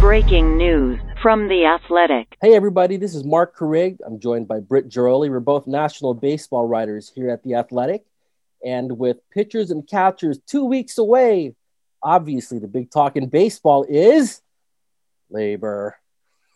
Breaking news from The Athletic. Hey, everybody, this is Mark Carig. I'm joined by Britt Ghiroli. We're both national baseball writers here at The Athletic. And with pitchers and catchers two weeks away, obviously the big talk in baseball is labor.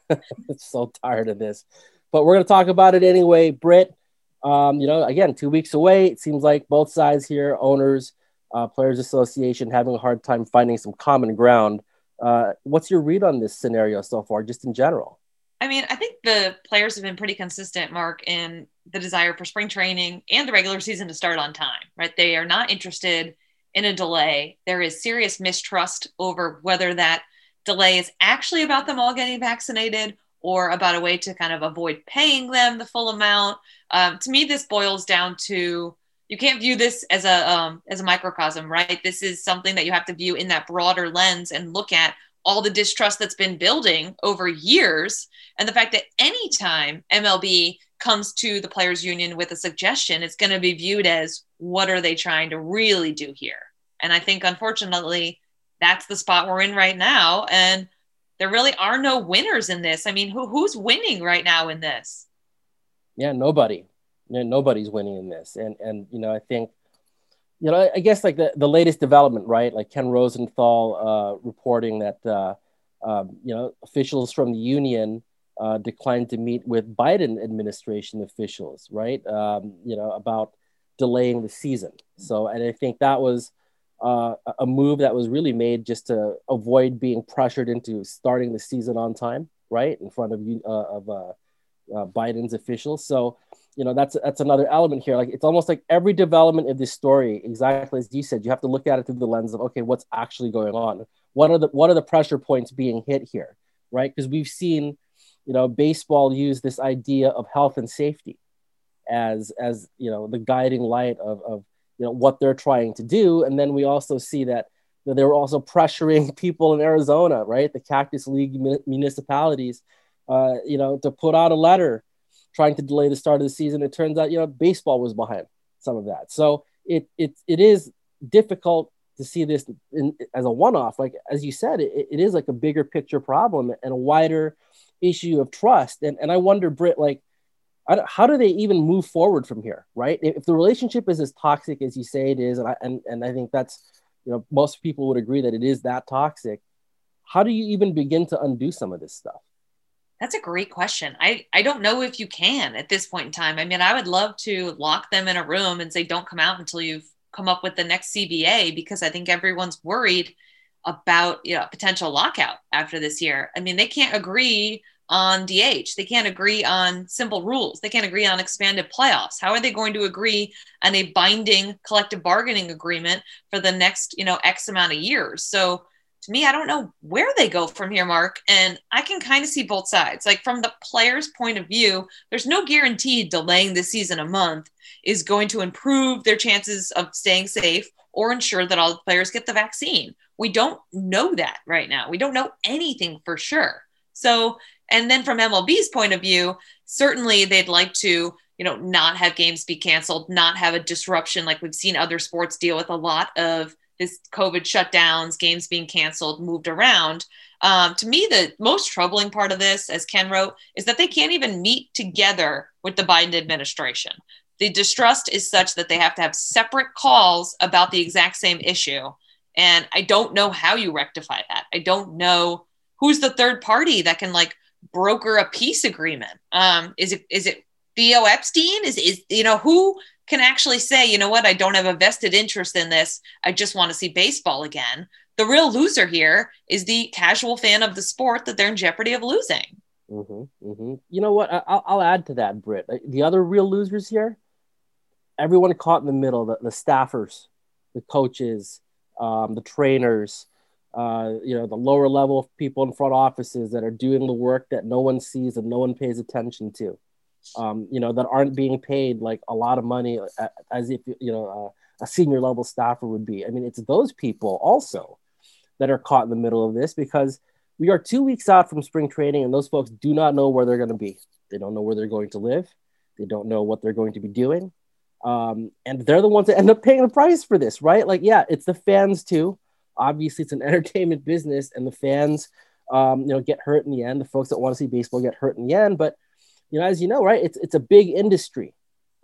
so tired of this. But we're going to talk about it anyway. Britt, um, you know, again, two weeks away. It seems like both sides here, owners, uh, Players Association, having a hard time finding some common ground. Uh, what's your read on this scenario so far, just in general? I mean, I think the players have been pretty consistent, Mark, in the desire for spring training and the regular season to start on time, right? They are not interested in a delay. There is serious mistrust over whether that delay is actually about them all getting vaccinated or about a way to kind of avoid paying them the full amount. Um, to me, this boils down to you can't view this as a um, as a microcosm, right? This is something that you have to view in that broader lens and look at all the distrust that's been building over years, and the fact that anytime MLB comes to the players union with a suggestion, it's going to be viewed as what are they trying to really do here? And I think unfortunately, that's the spot we're in right now, and there really are no winners in this. I mean, who who's winning right now in this? Yeah, nobody. Yeah, nobody's winning in this. And and you know, I think you know, I guess like the, the latest development, right? Like Ken Rosenthal uh, reporting that uh, um, you know officials from the union uh, declined to meet with Biden administration officials, right? Um, you know about delaying the season. So, and I think that was uh, a move that was really made just to avoid being pressured into starting the season on time, right, in front of uh, of uh, uh, Biden's officials. So, you know, that's that's another element here. Like it's almost like every development of this story, exactly as you said, you have to look at it through the lens of okay, what's actually going on? What are the what are the pressure points being hit here, right? Because we've seen, you know, baseball use this idea of health and safety as as you know the guiding light of of you know what they're trying to do and then we also see that you know, they were also pressuring people in arizona right the cactus league municipalities uh, you know to put out a letter trying to delay the start of the season it turns out you know baseball was behind some of that so it it, it is difficult to see this in, as a one-off like as you said it, it is like a bigger picture problem and a wider issue of trust and, and i wonder britt like how do they even move forward from here, right? If the relationship is as toxic as you say it is, and I, and, and I think that's, you know, most people would agree that it is that toxic. How do you even begin to undo some of this stuff? That's a great question. I, I don't know if you can at this point in time. I mean, I would love to lock them in a room and say, don't come out until you've come up with the next CBA because I think everyone's worried about you know potential lockout after this year. I mean, they can't agree on DH. They can't agree on simple rules. They can't agree on expanded playoffs. How are they going to agree on a binding collective bargaining agreement for the next, you know, X amount of years? So to me, I don't know where they go from here, Mark. And I can kind of see both sides. Like from the player's point of view, there's no guarantee delaying the season a month is going to improve their chances of staying safe or ensure that all the players get the vaccine. We don't know that right now. We don't know anything for sure. So and then from MLB's point of view, certainly they'd like to, you know, not have games be canceled, not have a disruption like we've seen other sports deal with a lot of this COVID shutdowns, games being canceled, moved around. Um, to me, the most troubling part of this, as Ken wrote, is that they can't even meet together with the Biden administration. The distrust is such that they have to have separate calls about the exact same issue. And I don't know how you rectify that. I don't know who's the third party that can like broker a peace agreement? Um, is it is it Theo Epstein? Is is you know who can actually say, you know what, I don't have a vested interest in this. I just want to see baseball again. The real loser here is the casual fan of the sport that they're in jeopardy of losing. Mm-hmm, mm-hmm. You know what? I'll, I'll add to that, Britt. The other real losers here, everyone caught in the middle, the, the staffers, the coaches, um, the trainers, uh, you know, the lower level people in front offices that are doing the work that no one sees and no one pays attention to, um, you know, that aren't being paid like a lot of money uh, as if, you know, uh, a senior level staffer would be. I mean, it's those people also that are caught in the middle of this because we are two weeks out from spring training and those folks do not know where they're going to be. They don't know where they're going to live. They don't know what they're going to be doing. Um, and they're the ones that end up paying the price for this, right? Like, yeah, it's the fans too obviously it's an entertainment business, and the fans, um, you know, get hurt in the end. The folks that want to see baseball get hurt in the end. But you know, as you know, right, it's it's a big industry,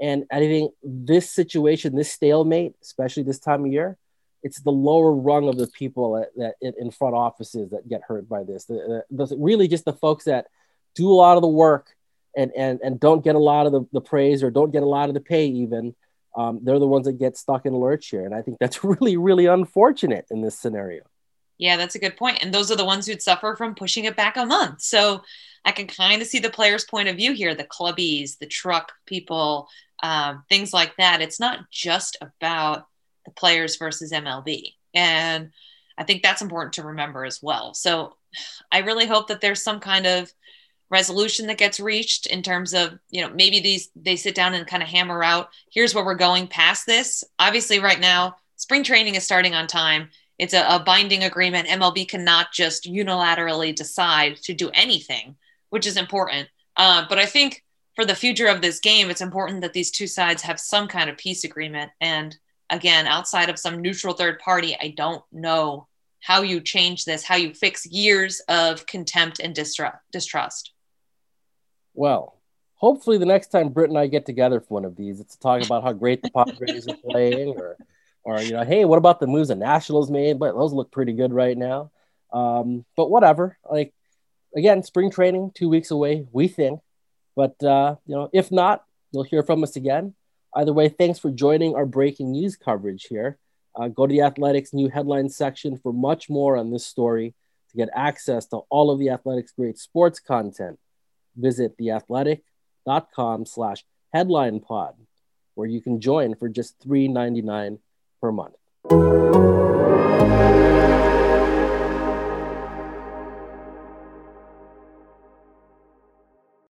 and I think this situation, this stalemate, especially this time of year, it's the lower rung of the people that, that in front offices that get hurt by this. The, the, really just the folks that do a lot of the work and and and don't get a lot of the, the praise or don't get a lot of the pay even um, they're the ones that get stuck in lurch here. And i think that's really really unfortunate in this scenario yeah that's a good point and those are the ones who'd suffer from pushing it back a month. So i can kind of see the players point of view here the clubbies the truck people um, things like that. It's not just about the players versus mlb and i think that's important to remember as well. So i really hope that there's some kind of resolution that gets reached in terms of you know maybe these they sit down and kind of hammer out here's where we're going past this. Obviously right now spring training is starting on time it's a, a binding agreement. Mlb cannot just unilaterally decide to do anything which is important. Uh, but i think for the future of this game it's important that these two sides have some kind of peace agreement. And again outside of some neutral third party i don't know how you change this how you fix years of contempt and distrust. Well, hopefully the next time Britt and I get together for one of these, it's to talk about how great the Padres are playing, or, or you know, hey, what about the moves the Nationals made? But those look pretty good right now. Um, but whatever. Like again, spring training two weeks away, we think. But uh, you know, if not, you'll hear from us again. Either way, thanks for joining our breaking news coverage here. Uh, go to the Athletics new headlines section for much more on this story to get access to all of the Athletics' great sports content visit theathletic.com slash headline pod, where you can join for just $3.99 per month.